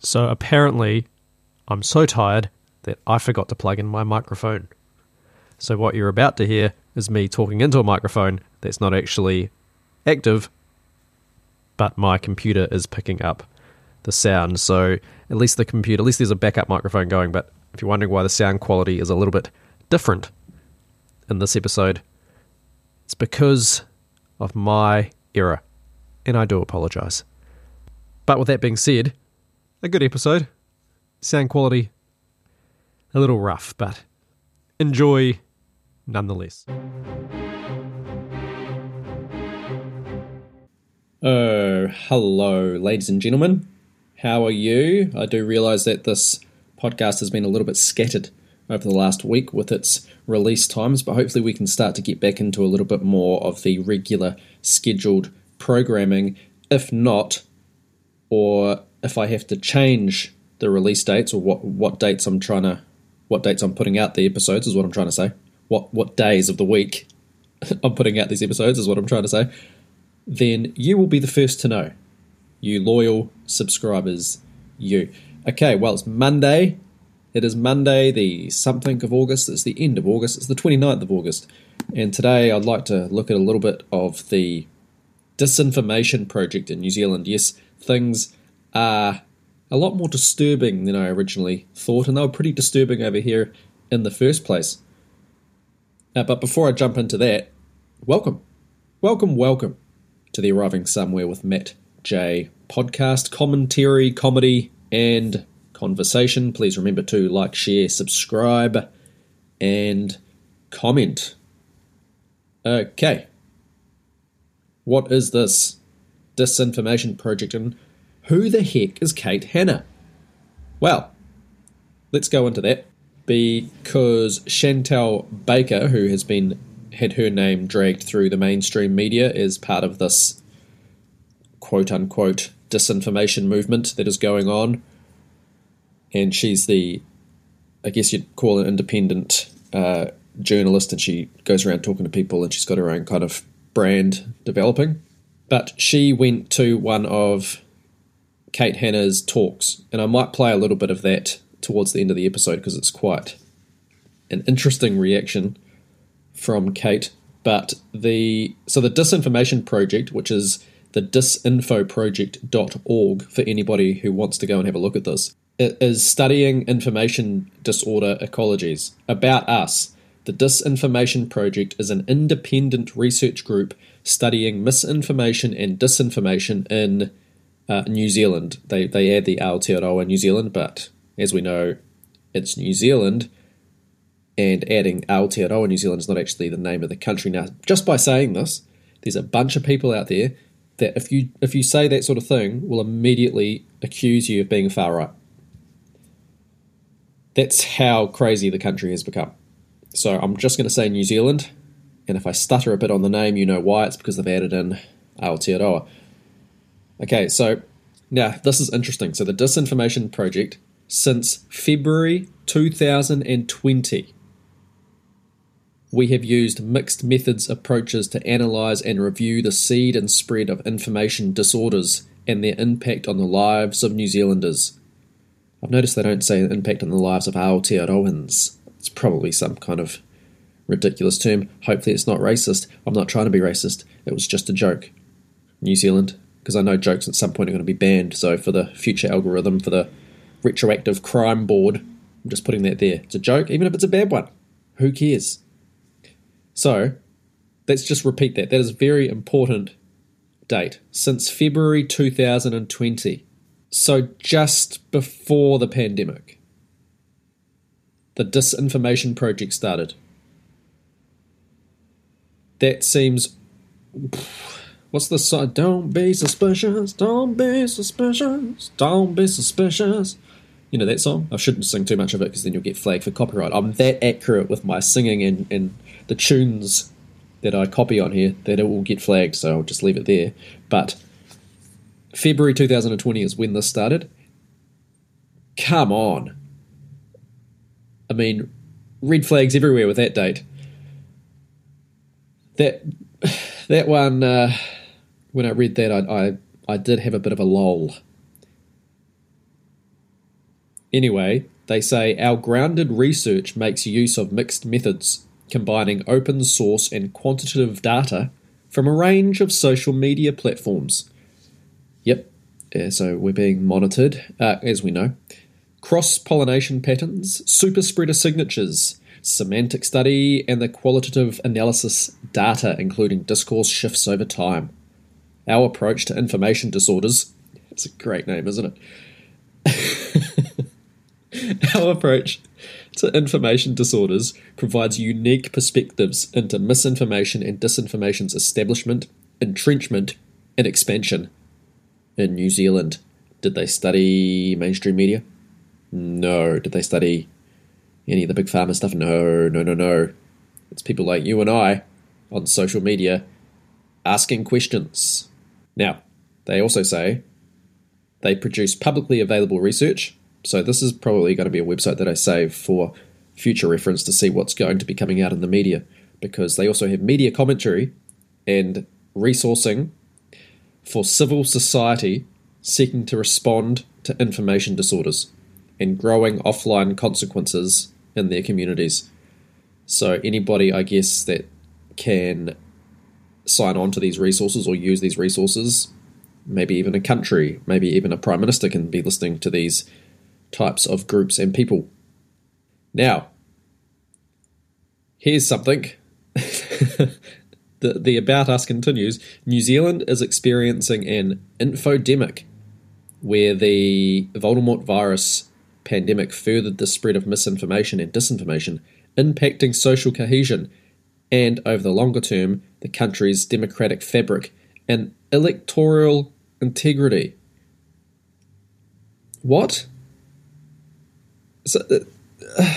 So apparently, I'm so tired that I forgot to plug in my microphone. So what you're about to hear is me talking into a microphone that's not actually active, but my computer is picking up the sound. So at least the computer, at least there's a backup microphone going. But if you're wondering why the sound quality is a little bit different in this episode, it's because of my error, and I do apologize. But with that being said, a good episode. Sound quality a little rough, but enjoy nonetheless. Oh, hello, ladies and gentlemen. How are you? I do realize that this podcast has been a little bit scattered over the last week with its release times, but hopefully we can start to get back into a little bit more of the regular scheduled programming. If not, or if I have to change the release dates or what, what dates I'm trying to what dates I'm putting out the episodes is what I'm trying to say. What what days of the week I'm putting out these episodes is what I'm trying to say. Then you will be the first to know. You loyal subscribers, you. Okay, well it's Monday. It is Monday, the something of August. It's the end of August. It's the 29th of August. And today I'd like to look at a little bit of the disinformation project in New Zealand. Yes, things are a lot more disturbing than I originally thought, and they were pretty disturbing over here in the first place. Uh, but before I jump into that, welcome, welcome, welcome to the Arriving Somewhere with Matt J podcast, commentary, comedy, and conversation. Please remember to like, share, subscribe, and comment. Okay. What is this disinformation project and who the heck is Kate Hannah? Well, let's go into that because Chantelle Baker, who has been had her name dragged through the mainstream media as part of this quote unquote disinformation movement that is going on, and she's the, I guess you'd call an independent uh, journalist, and she goes around talking to people, and she's got her own kind of brand developing. But she went to one of Kate Hannah's talks, and I might play a little bit of that towards the end of the episode because it's quite an interesting reaction from Kate. But the so the Disinformation Project, which is the disinfoproject.org for anybody who wants to go and have a look at this, it is studying information disorder ecologies. About us, the Disinformation Project is an independent research group studying misinformation and disinformation in uh, New Zealand. They they add the Aotearoa New Zealand, but as we know, it's New Zealand, and adding Aotearoa New Zealand is not actually the name of the country. Now, just by saying this, there's a bunch of people out there that if you if you say that sort of thing, will immediately accuse you of being far right. That's how crazy the country has become. So I'm just going to say New Zealand, and if I stutter a bit on the name, you know why. It's because they've added in Aotearoa. Okay, so now this is interesting. So the Disinformation Project, since February 2020, we have used mixed methods approaches to analyze and review the seed and spread of information disorders and their impact on the lives of New Zealanders. I've noticed they don't say impact on the lives of Aotearoans. It's probably some kind of ridiculous term. Hopefully, it's not racist. I'm not trying to be racist. It was just a joke. New Zealand, because I know jokes at some point are going to be banned. So for the future algorithm, for the retroactive crime board, I'm just putting that there. It's a joke, even if it's a bad one. Who cares? So let's just repeat that. That is a very important date. Since February 2020. So just before the pandemic, the Disinformation Project started. That seems What's the song? Don't be suspicious, don't be suspicious, don't be suspicious. You know that song? I shouldn't sing too much of it because then you'll get flagged for copyright. I'm that accurate with my singing and, and the tunes that I copy on here that it will get flagged, so I'll just leave it there. But February 2020 is when this started. Come on. I mean, red flags everywhere with that date. That that one. Uh, when I read that, I, I, I did have a bit of a lull. Anyway, they say our grounded research makes use of mixed methods, combining open source and quantitative data from a range of social media platforms. Yep, so we're being monitored, uh, as we know. Cross pollination patterns, super spreader signatures, semantic study, and the qualitative analysis data, including discourse shifts over time. Our approach to information disorders. It's a great name, isn't it? Our approach to information disorders provides unique perspectives into misinformation and disinformation's establishment, entrenchment, and expansion. In New Zealand, did they study mainstream media? No. Did they study any of the big pharma stuff? No, no, no, no. It's people like you and I on social media asking questions. Now, they also say they produce publicly available research so this is probably going to be a website that I save for future reference to see what's going to be coming out in the media because they also have media commentary and resourcing for civil society seeking to respond to information disorders and growing offline consequences in their communities. So anybody I guess that can sign on to these resources or use these resources, maybe even a country, maybe even a prime minister can be listening to these types of groups and people. Now, here's something. the, the About Us continues New Zealand is experiencing an infodemic where the Voldemort virus pandemic furthered the spread of misinformation and disinformation, impacting social cohesion and, over the longer term, the country's democratic fabric and electoral integrity. What? So, uh,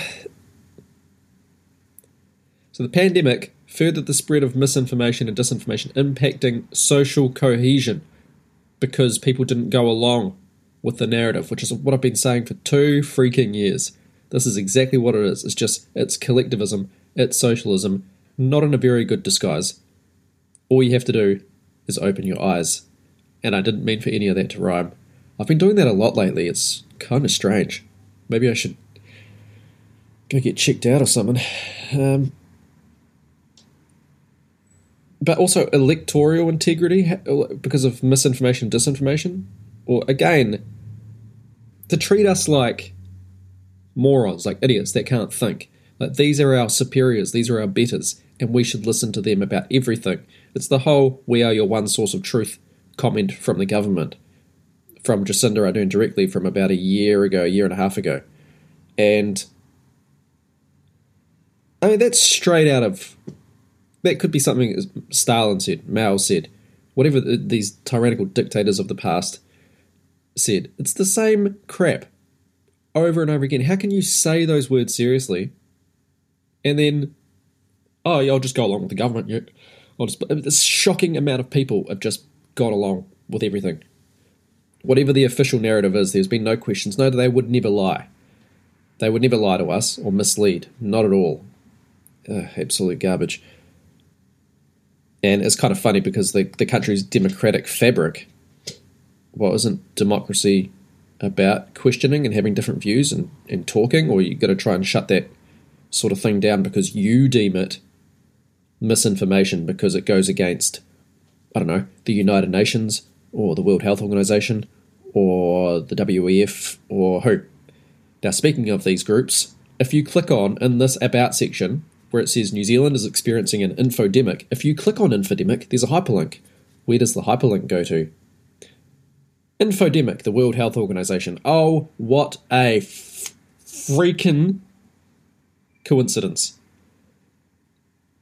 so the pandemic furthered the spread of misinformation and disinformation, impacting social cohesion because people didn't go along with the narrative, which is what I've been saying for two freaking years. This is exactly what it is. It's just, it's collectivism, it's socialism, not in a very good disguise. All you have to do is open your eyes. And I didn't mean for any of that to rhyme. I've been doing that a lot lately. It's kind of strange. Maybe I should go get checked out or something. Um, but also electoral integrity because of misinformation, disinformation, or again, to treat us like morons, like idiots that can't think. Like these are our superiors, these are our betters, and we should listen to them about everything. It's the whole "we are your one source of truth" comment from the government, from Jacinda Ardern directly from about a year ago, a year and a half ago, and I mean, that's straight out of. That could be something Stalin said, Mao said, whatever these tyrannical dictators of the past said. It's the same crap over and over again. How can you say those words seriously and then, oh, yeah, I'll just go along with the government? Yeah. I'll uh, this shocking amount of people have just gone along with everything. Whatever the official narrative is, there's been no questions. No, they would never lie. They would never lie to us or mislead. Not at all. Ugh, absolute garbage. And it's kind of funny because the, the country's democratic fabric, well, isn't democracy about questioning and having different views and, and talking, or you've got to try and shut that sort of thing down because you deem it misinformation because it goes against, I don't know, the United Nations or the World Health Organization or the WEF or who. Now, speaking of these groups, if you click on in this About section, where it says New Zealand is experiencing an infodemic, if you click on infodemic, there's a hyperlink. Where does the hyperlink go to? Infodemic, the World Health Organization. Oh, what a f- freaking coincidence.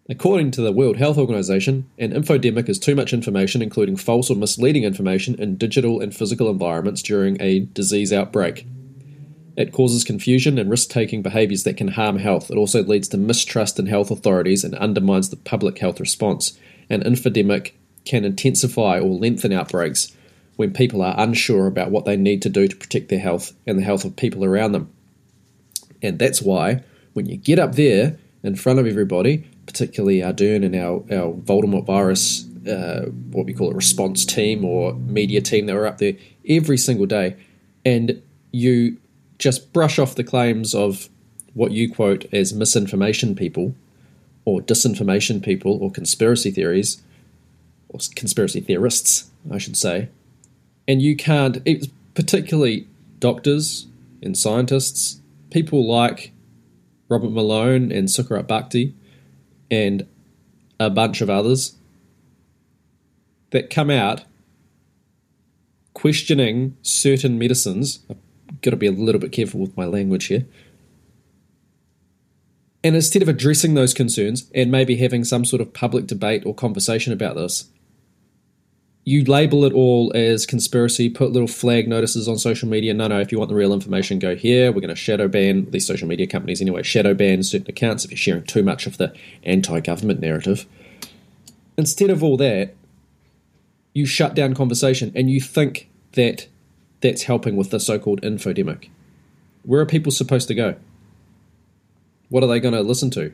According to the World Health Organization, an infodemic is too much information, including false or misleading information, in digital and physical environments during a disease outbreak. It causes confusion and risk taking behaviours that can harm health. It also leads to mistrust in health authorities and undermines the public health response. An infodemic can intensify or lengthen outbreaks when people are unsure about what they need to do to protect their health and the health of people around them. And that's why when you get up there in front of everybody, particularly Ardern and our, our Voldemort virus, uh, what we call it, response team or media team that were up there every single day, and you just brush off the claims of what you quote as misinformation people, or disinformation people, or conspiracy theories, or conspiracy theorists, I should say. And you can't, particularly doctors and scientists, people like Robert Malone and Sucharit Bhakdi, and a bunch of others that come out questioning certain medicines. I've got to be a little bit careful with my language here. And instead of addressing those concerns and maybe having some sort of public debate or conversation about this, you label it all as conspiracy, put little flag notices on social media. No, no, if you want the real information, go here. We're going to shadow ban these social media companies anyway, shadow ban certain accounts if you're sharing too much of the anti government narrative. Instead of all that, you shut down conversation and you think that that's helping with the so called infodemic. Where are people supposed to go? What are they going to listen to?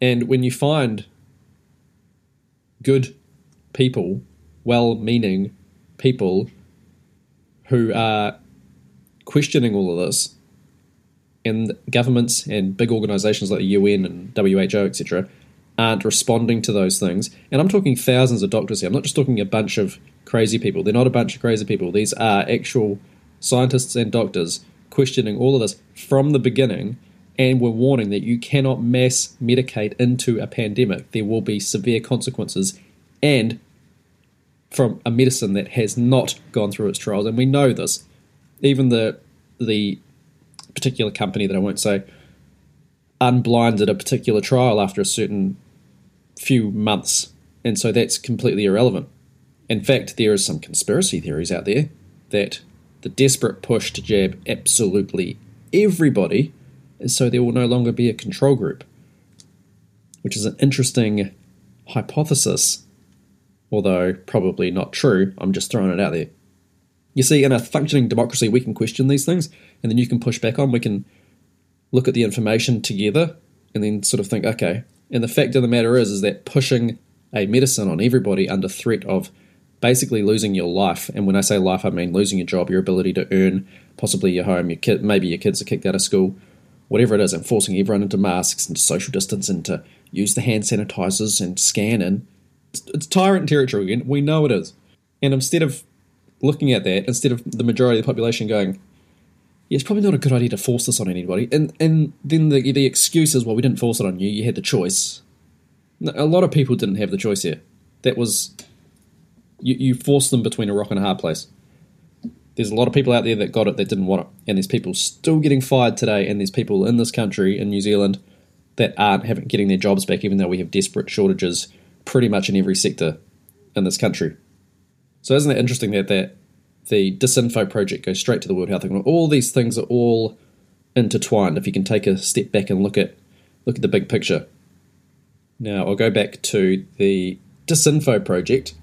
And when you find good people, well meaning people who are questioning all of this, and governments and big organizations like the UN and WHO, etc., aren't responding to those things. And I'm talking thousands of doctors here. I'm not just talking a bunch of crazy people. They're not a bunch of crazy people. These are actual scientists and doctors questioning all of this from the beginning and we're warning that you cannot mass medicate into a pandemic. There will be severe consequences and from a medicine that has not gone through its trials, and we know this. Even the the particular company that I won't say unblinded a particular trial after a certain few months, and so that's completely irrelevant. In fact, there is some conspiracy theories out there that the desperate push to jab absolutely everybody is so there will no longer be a control group, which is an interesting hypothesis although probably not true. I'm just throwing it out there. You see, in a functioning democracy, we can question these things, and then you can push back on. We can look at the information together, and then sort of think, okay. And the fact of the matter is, is that pushing a medicine on everybody under threat of basically losing your life, and when I say life, I mean losing your job, your ability to earn, possibly your home, your kid, maybe your kids are kicked out of school, whatever it is, and forcing everyone into masks, into social distance, and to use the hand sanitizers and scan in it's tyrant territory, and we know it is. And instead of looking at that, instead of the majority of the population going, yeah, it's probably not a good idea to force this on anybody, and and then the the excuse is, well, we didn't force it on you, you had the choice. A lot of people didn't have the choice here. That was you, you forced them between a rock and a hard place. There's a lot of people out there that got it that didn't want it, and there's people still getting fired today, and there's people in this country in New Zealand that aren't having getting their jobs back, even though we have desperate shortages pretty much in every sector in this country. So isn't it interesting that that the disinfo project goes straight to the World Health Organization? All these things are all intertwined. If you can take a step back and look at look at the big picture. Now I'll go back to the disinfo project.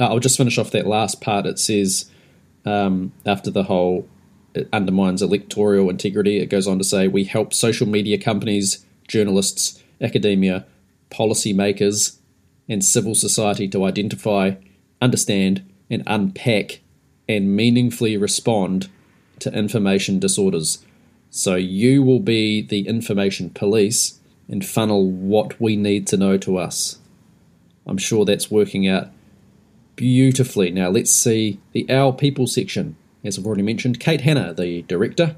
Uh, I'll just finish off that last part. It says um, after the whole it undermines electoral integrity. It goes on to say we help social media companies, journalists, academia, policymakers, and civil society to identify, understand, and unpack and meaningfully respond to information disorders. So you will be the information police and funnel what we need to know to us. I'm sure that's working out beautifully. Now let's see the Our People section. As I've already mentioned, Kate Hannah, the director.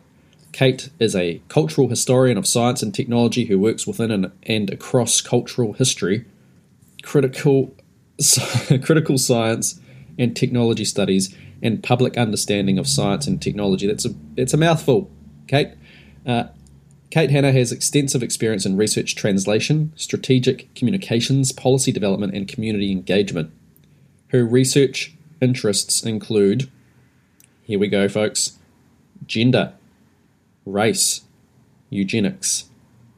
Kate is a cultural historian of science and technology who works within and across cultural history critical critical science and technology studies and public understanding of science and technology. That's a it's a mouthful, Kate. Uh, Kate Hannah has extensive experience in research translation, strategic communications, policy development, and community engagement. Her research interests include here we go, folks gender, race, eugenics,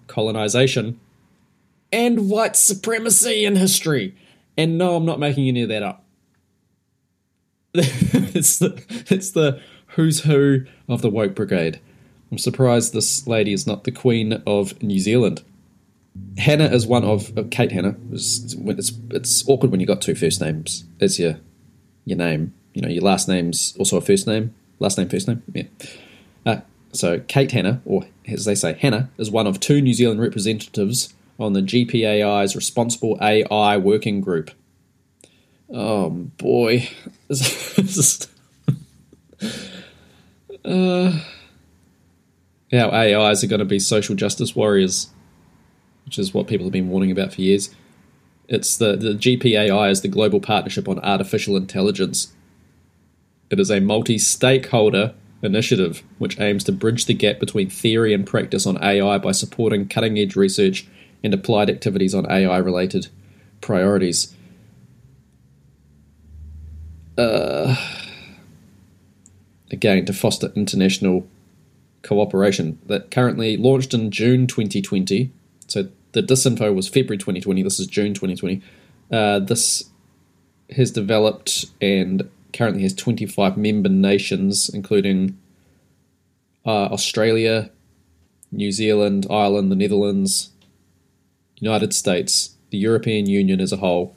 colonization, and white supremacy in history. And no, I'm not making any of that up. it's the it's the who's who of the woke brigade. I'm surprised this lady is not the queen of New Zealand. Hannah is one of uh, Kate Hannah. It's, it's, it's awkward when you've got two first names as your your name. You know, your last name's also a first name. Last name, first name. Yeah. Uh, so Kate Hannah, or as they say, Hannah, is one of two New Zealand representatives on the GPAI's Responsible AI Working Group. Oh boy. uh, our AIs are going to be social justice warriors, which is what people have been warning about for years. It's the, the GPAI is the Global Partnership on Artificial Intelligence. It is a multi stakeholder initiative which aims to bridge the gap between theory and practice on AI by supporting cutting edge research and applied activities on AI related priorities. Uh, again, to foster international cooperation that currently launched in June 2020. So the disinfo was February 2020. This is June 2020. Uh, this has developed and currently has 25 member nations, including uh, Australia, New Zealand, Ireland, the Netherlands, United States, the European Union as a whole,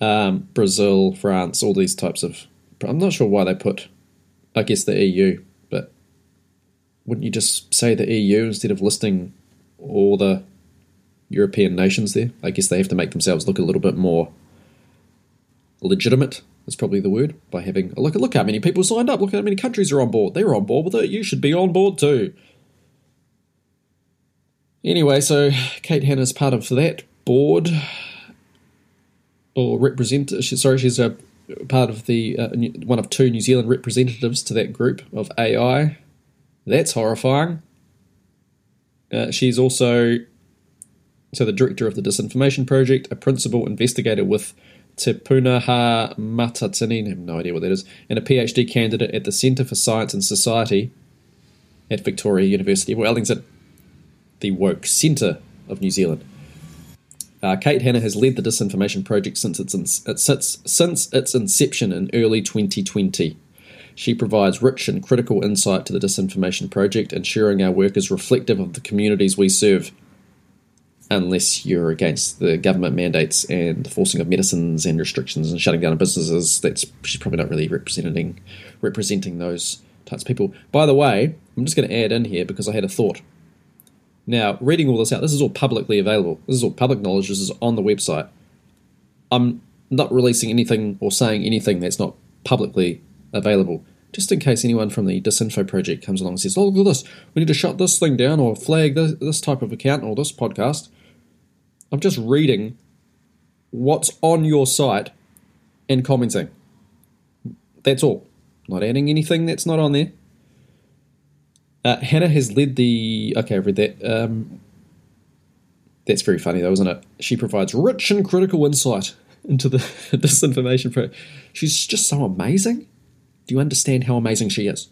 um, Brazil, France, all these types of. I'm not sure why they put, I guess, the EU, but wouldn't you just say the EU instead of listing all the European nations there? I guess they have to make themselves look a little bit more legitimate is probably the word by having a look at look how many people signed up look how many countries are on board they're on board with it you should be on board too anyway so kate hannah's part of that board or represent sorry she's a part of the uh, one of two new zealand representatives to that group of ai that's horrifying. Uh, she's also so the director of the disinformation project a principal investigator with Te Pūnaha Matatini, I have no idea what that is, and a PhD candidate at the Centre for Science and Society at Victoria University. Of Wellington, the Woke Centre of New Zealand. Uh, Kate Hannah has led the disinformation project since its, since, since its inception in early 2020. She provides rich and critical insight to the disinformation project, ensuring our work is reflective of the communities we serve unless you're against the government mandates and the forcing of medicines and restrictions and shutting down businesses. That's she's probably not really representing representing those types of people. By the way, I'm just going to add in here because I had a thought. Now, reading all this out, this is all publicly available. This is all public knowledge. This is on the website. I'm not releasing anything or saying anything that's not publicly available. Just in case anyone from the Disinfo project comes along and says, "Oh, look at this! We need to shut this thing down or flag this, this type of account or this podcast." I'm just reading what's on your site and commenting. That's all. Not adding anything that's not on there. Uh, Hannah has led the. Okay, I've read that. Um, that's very funny, though, isn't it? She provides rich and critical insight into the disinformation. Pro- She's just so amazing. Do you understand how amazing she is?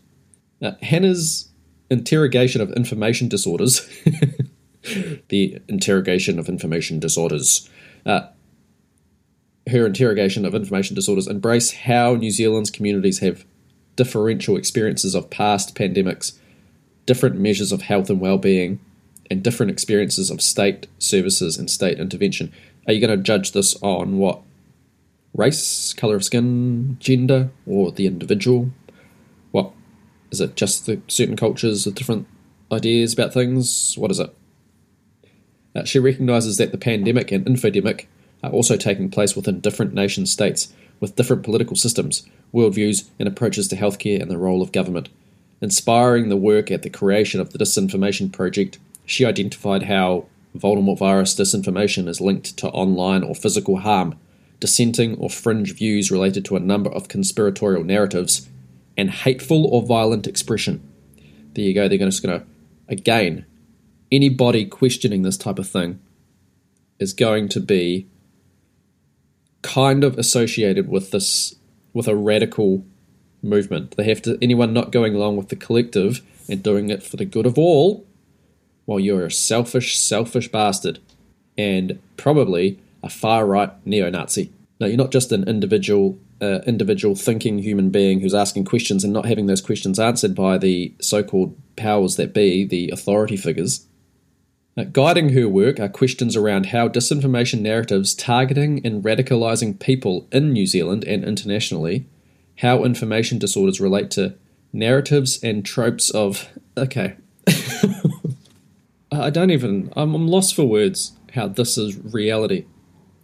Uh, Hannah's interrogation of information disorders the interrogation of information disorders. Uh, her interrogation of information disorders embrace how New Zealand's communities have differential experiences of past pandemics, different measures of health and well-being, and different experiences of state services and state intervention. Are you going to judge this on what race, color of skin, gender, or the individual? What is it? Just the certain cultures with different ideas about things? What is it? Uh, she recognises that the pandemic and infodemic are also taking place within different nation states with different political systems, worldviews, and approaches to healthcare and the role of government. Inspiring the work at the creation of the Disinformation Project, she identified how Voldemort virus disinformation is linked to online or physical harm, dissenting or fringe views related to a number of conspiratorial narratives, and hateful or violent expression. There you go, they're just going to, again, anybody questioning this type of thing is going to be kind of associated with this with a radical movement. They have to anyone not going along with the collective and doing it for the good of all, well you're a selfish, selfish bastard. And probably a far right neo Nazi. No, you're not just an individual uh, individual thinking human being who's asking questions and not having those questions answered by the so called powers that be, the authority figures. Uh, guiding her work are questions around how disinformation narratives targeting and radicalising people in New Zealand and internationally, how information disorders relate to narratives and tropes of. Okay. I don't even. I'm, I'm lost for words how this is reality.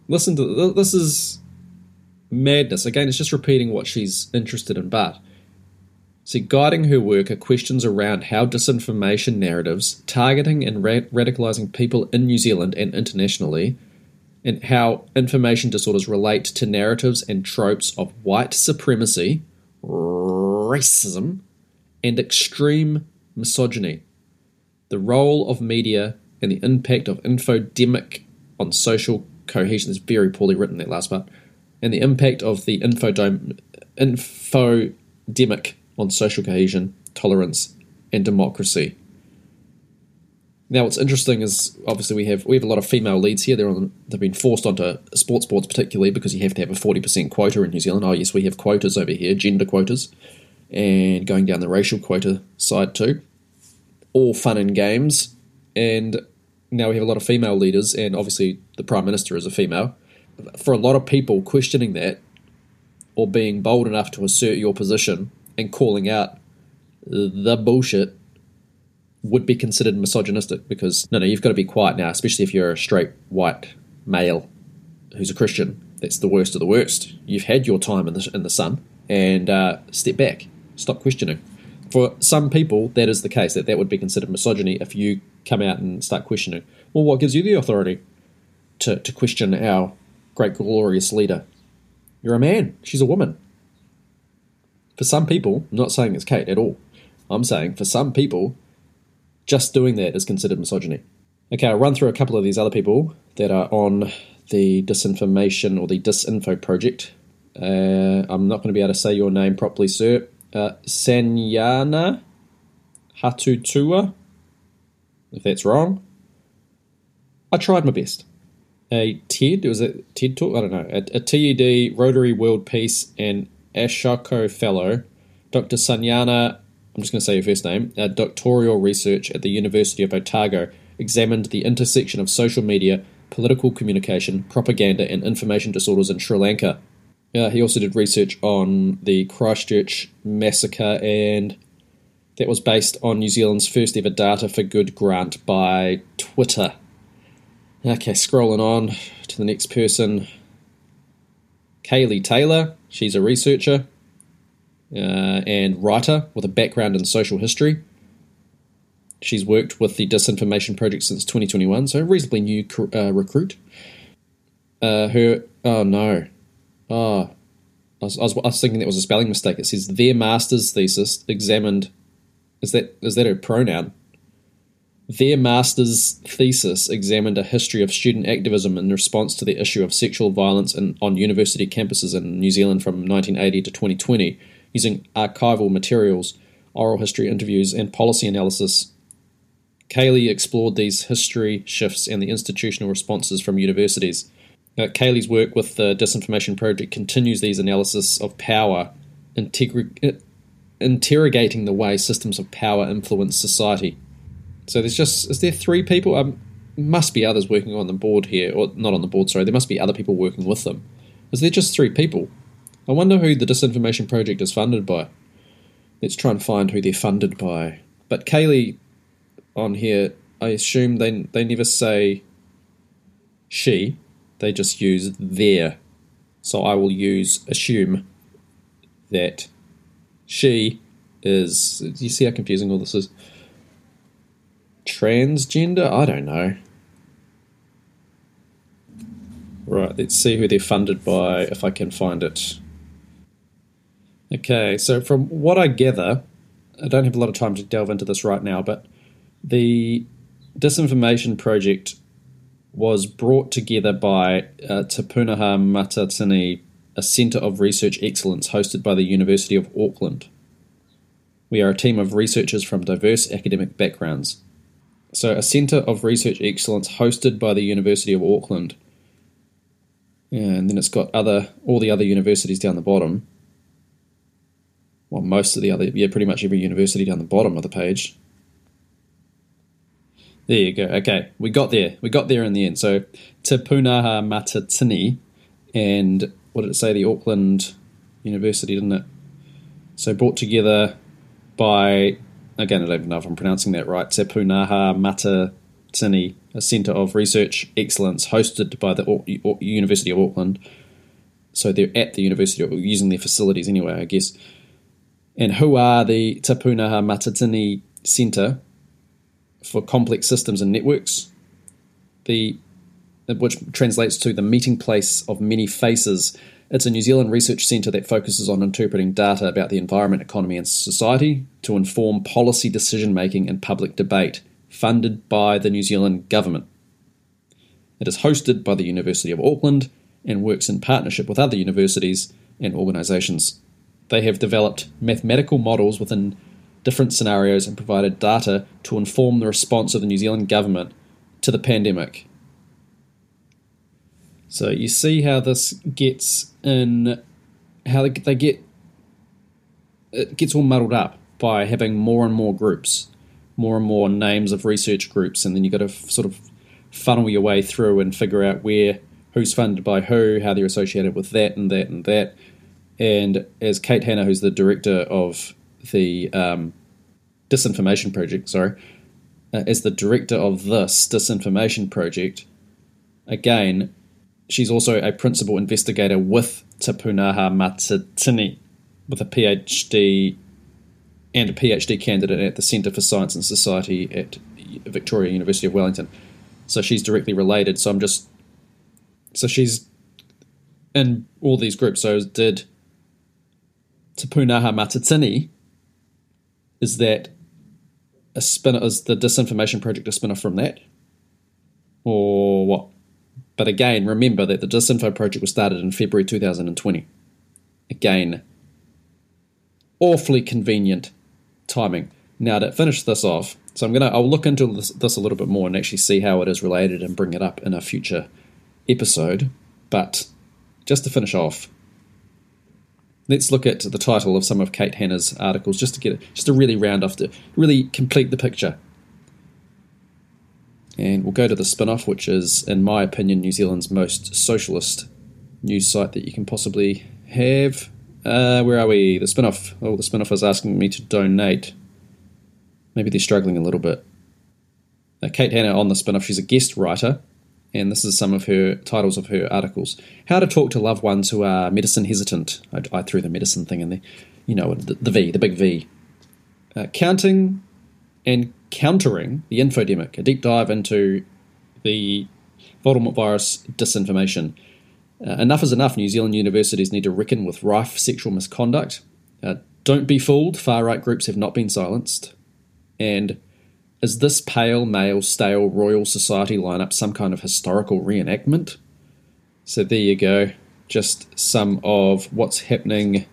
Listen to this is madness. Again, it's just repeating what she's interested in, but See, guiding her work are questions around how disinformation narratives, targeting and ra- radicalizing people in New Zealand and internationally, and how information disorders relate to narratives and tropes of white supremacy, racism, and extreme misogyny. The role of media and the impact of infodemic on social cohesion is very poorly written, that last part. And the impact of the infodemic on social cohesion, tolerance, and democracy. Now, what's interesting is obviously we have we have a lot of female leads here. They're on, they've been forced onto sports boards, particularly because you have to have a forty percent quota in New Zealand. Oh, yes, we have quotas over here, gender quotas, and going down the racial quota side too. All fun and games, and now we have a lot of female leaders, and obviously the prime minister is a female. For a lot of people, questioning that or being bold enough to assert your position and calling out the bullshit would be considered misogynistic because no, no, you've got to be quiet now, especially if you're a straight white male who's a Christian. That's the worst of the worst. You've had your time in the in the sun, and uh, step back, stop questioning. For some people, that is the case. That that would be considered misogyny if you come out and start questioning. Well, what gives you the authority to to question our great glorious leader? You're a man. She's a woman. For some people, I'm not saying it's Kate at all. I'm saying for some people, just doing that is considered misogyny. Okay, I'll run through a couple of these other people that are on the disinformation or the disinfo project. Uh, I'm not going to be able to say your name properly, sir. Uh, Sanyana Hattotuwa, if that's wrong. I tried my best. A TED, was it TED Talk? I don't know. A, a TED, Rotary World Peace, and Ashoka Fellow, Dr. Sanyana, I'm just going to say your first name, uh, doctoral research at the University of Otago, examined the intersection of social media, political communication, propaganda, and information disorders in Sri Lanka. Uh, he also did research on the Christchurch massacre, and that was based on New Zealand's first ever Data for Good grant by Twitter. Okay, scrolling on to the next person. Kayli Taylor, she's a researcher uh, and writer with a background in social history. She's worked with the Disinformation Project since 2021, so a reasonably new uh, recruit. Uh, her, oh no, oh, I was, I, was, I was thinking that was a spelling mistake. It says their master's thesis examined. Is that is that a pronoun? Their master's thesis examined a history of student activism in response to the issue of sexual violence in, on university campuses in New Zealand from 1980 to 2020, using archival materials, oral history interviews, and policy analysis. Kayli explored these history shifts and the institutional responses from universities. Uh, Kayli's work with the Disinformation Project continues these analysis of power, integri- uh, interrogating the way systems of power influence society. So there's just is there three people? Um, must be others working on the board here, or not on the board. Sorry, there must be other people working with them. Is there just three people? I wonder who the disinformation project is funded by. Let's try and find who they're funded by. But Kayli on here, I assume they they never say she, they just use their. So I will use assume that she is. Do you see how confusing all this is? transgender? I don't know. Right, let's see who they're funded by if I can find it. Okay, so from what I gather, I don't have a lot of time to delve into this right now, but the disinformation project was brought together by uh, Te Pūnaha Matatini, a centre of research excellence hosted by the University of Auckland. We are a team of researchers from diverse academic backgrounds. So, a centre of research excellence hosted by the University of Auckland. And then it's got other all the other universities down the bottom. Well, most of the other, yeah, pretty much every university down the bottom of the page. There you go. Okay, we got there. We got there in the end. So, Te Pūnaha Matatini, and what did it say? The Auckland University, didn't it? So, brought together by, again, I don't even know if I'm pronouncing that right, Te Pūnaha Matatini, a centre of research excellence hosted by the University of Auckland. So they're at the university, or using their facilities anyway, I guess. And who are the Te Pūnaha Matatini Centre for Complex Systems and Networks? The which translates to the meeting place of many faces. It's a New Zealand research centre that focuses on interpreting data about the environment, economy, and society to inform policy decision making and public debate, funded by the New Zealand government. It is hosted by the University of Auckland and works in partnership with other universities and organisations. They have developed mathematical models within different scenarios and provided data to inform the response of the New Zealand government to the pandemic so you see how this gets in, how they, get, it gets all muddled up by having more and more groups, more and more names of research groups, and then you've got to sort of funnel your way through and figure out where, who's funded by who, how they're associated with that and that and that. And as Kate Hannah, who's the director of the um, Disinformation Project, sorry, uh, as the director of this Disinformation Project, again, She's also a principal investigator with Te Pūnaha Matatini, with a PhD and a PhD candidate at the Centre for Science and Society at Victoria University of Wellington. So she's directly related. So I'm just so she's in all these groups. So did Te Pūnaha Matatini is that a spin is the disinformation project a spin off from that? Or what? But again, remember that the Disinfo project was started in February 2020. Again, awfully convenient timing. Now to finish this off, so I'm gonna I'll look into this, this a little bit more and actually see how it is related and bring it up in a future episode. But just to finish off, let's look at the title of some of Kate Hannah's articles just to get just to really round off to really complete the picture. And we'll go to the spin off, which is, in my opinion, New Zealand's most socialist news site that you can possibly have. Uh, where are we? The spin off. Oh, the spin off is asking me to donate. Maybe they're struggling a little bit. Uh, Kate Hannah on the spin off, she's a guest writer, and this is some of her titles of her articles. How to talk to loved ones who are medicine hesitant. I, I threw the medicine thing in there. You know, the, the V, the big V. Uh, counting and countering the infodemic, a deep dive into the Voldemort virus disinformation. Uh, enough is enough. New Zealand universities need to reckon with rife sexual misconduct. Uh, don't be fooled. Far right groups have not been silenced. And is this pale, male, stale Royal Society lineup some kind of historical reenactment? So there you go. Just some of what's happening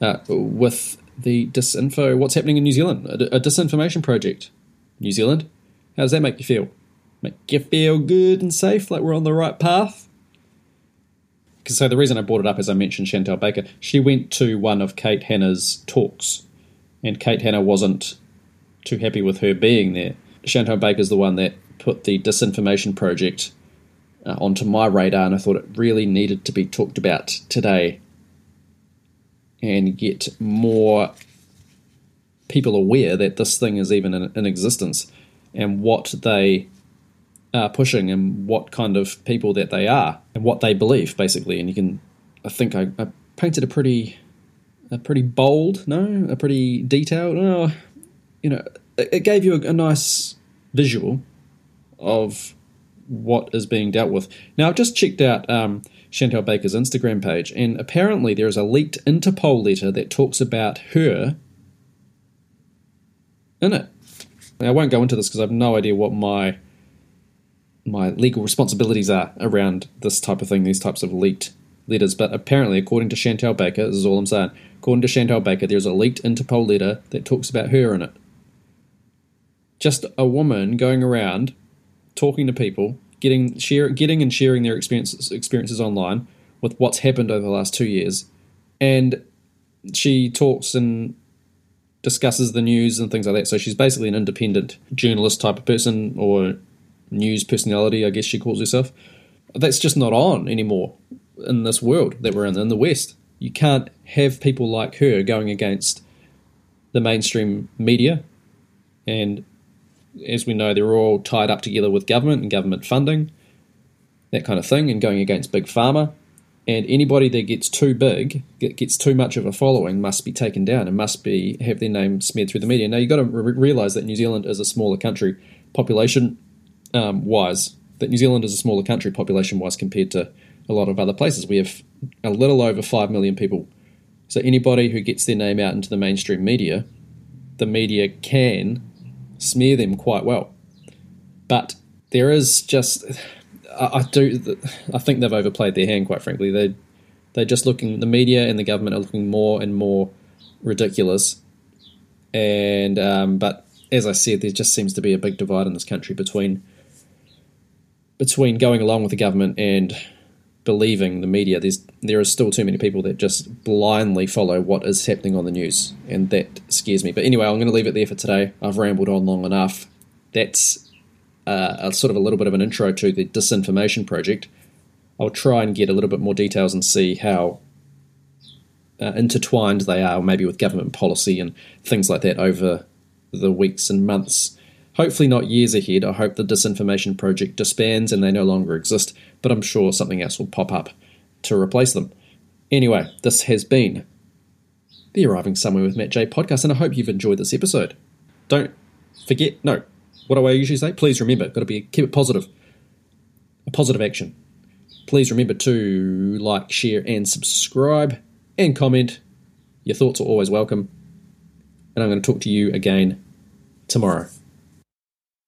uh, with the disinfo, what's happening in New Zealand, a, a, disinformation project. New Zealand, how does that make you feel? Make you feel good and safe, like we're on the right path? So the reason I brought it up, as I mentioned, Chantelle Baker, she went to one of Kate Hannah's talks, and Kate Hannah wasn't too happy with her being there. Chantelle Baker's the one that put the disinformation project uh, onto my radar, and I thought it really needed to be talked about today and get more people aware that this thing is even in, in existence and what they are pushing and what kind of people that they are and what they believe basically and you can i think i, I painted a pretty a pretty bold no a pretty detailed no you know it, gave you a, a nice visual of what is being dealt with now i've just checked out um, Chantelle Baker's Instagram page, and apparently there is a leaked Interpol letter that talks about her in it. Now, I won't go into this because I have no idea what my my legal responsibilities are around this type of thing, these types of leaked letters. But apparently, according to Chantelle Baker, this is all I'm saying. According to Chantelle Baker, there's a leaked Interpol letter that talks about her in it. Just a woman going around talking to people getting share, getting and sharing their experiences experiences online with what's happened over the last two years, and she talks and discusses the news and things like that. So she's basically an independent journalist type of person or news personality, I guess she calls herself. That's just not on anymore in this world that we're in in the West. You can't have people like her going against the mainstream media, and as we know, they're all tied up together with government and government funding, that kind of thing, and going against big pharma. And anybody that gets too big, gets too much of a following, must be taken down and must be have their name smeared through the media. Now you've got to re- realise that New Zealand is a smaller country, population um, wise. That New Zealand is a smaller country, population wise, compared to a lot of other places. We have a little over five million people. So anybody who gets their name out into the mainstream media, the media can smear them quite well. But there is just I, I do. I think they've overplayed their hand. Quite frankly, they they're just looking. The media and the government are looking more and more ridiculous. And um, but as I said, there just seems to be a big divide in this country between between going along with the government and believing the media. There's there are still too many people that just blindly follow what is happening on the news, and that scares me. But anyway, I'm going to leave it there for today. I've rambled on long enough. That's uh, a sort of a little bit of an intro to the disinformation project. I'll try and get a little bit more details and see how uh, intertwined they are, maybe with government policy and things like that over the weeks and months. Hopefully, not years ahead. I hope the disinformation project disbands and they no longer exist, but I'm sure something else will pop up to replace them. Anyway, this has been the Arriving Somewhere with Matt J podcast, and I hope you've enjoyed this episode. Don't forget, no, what do I usually say? Please remember, got to be keep it positive. A positive action. Please remember to like, share, and subscribe, and comment. Your thoughts are always welcome. And I'm going to talk to you again tomorrow.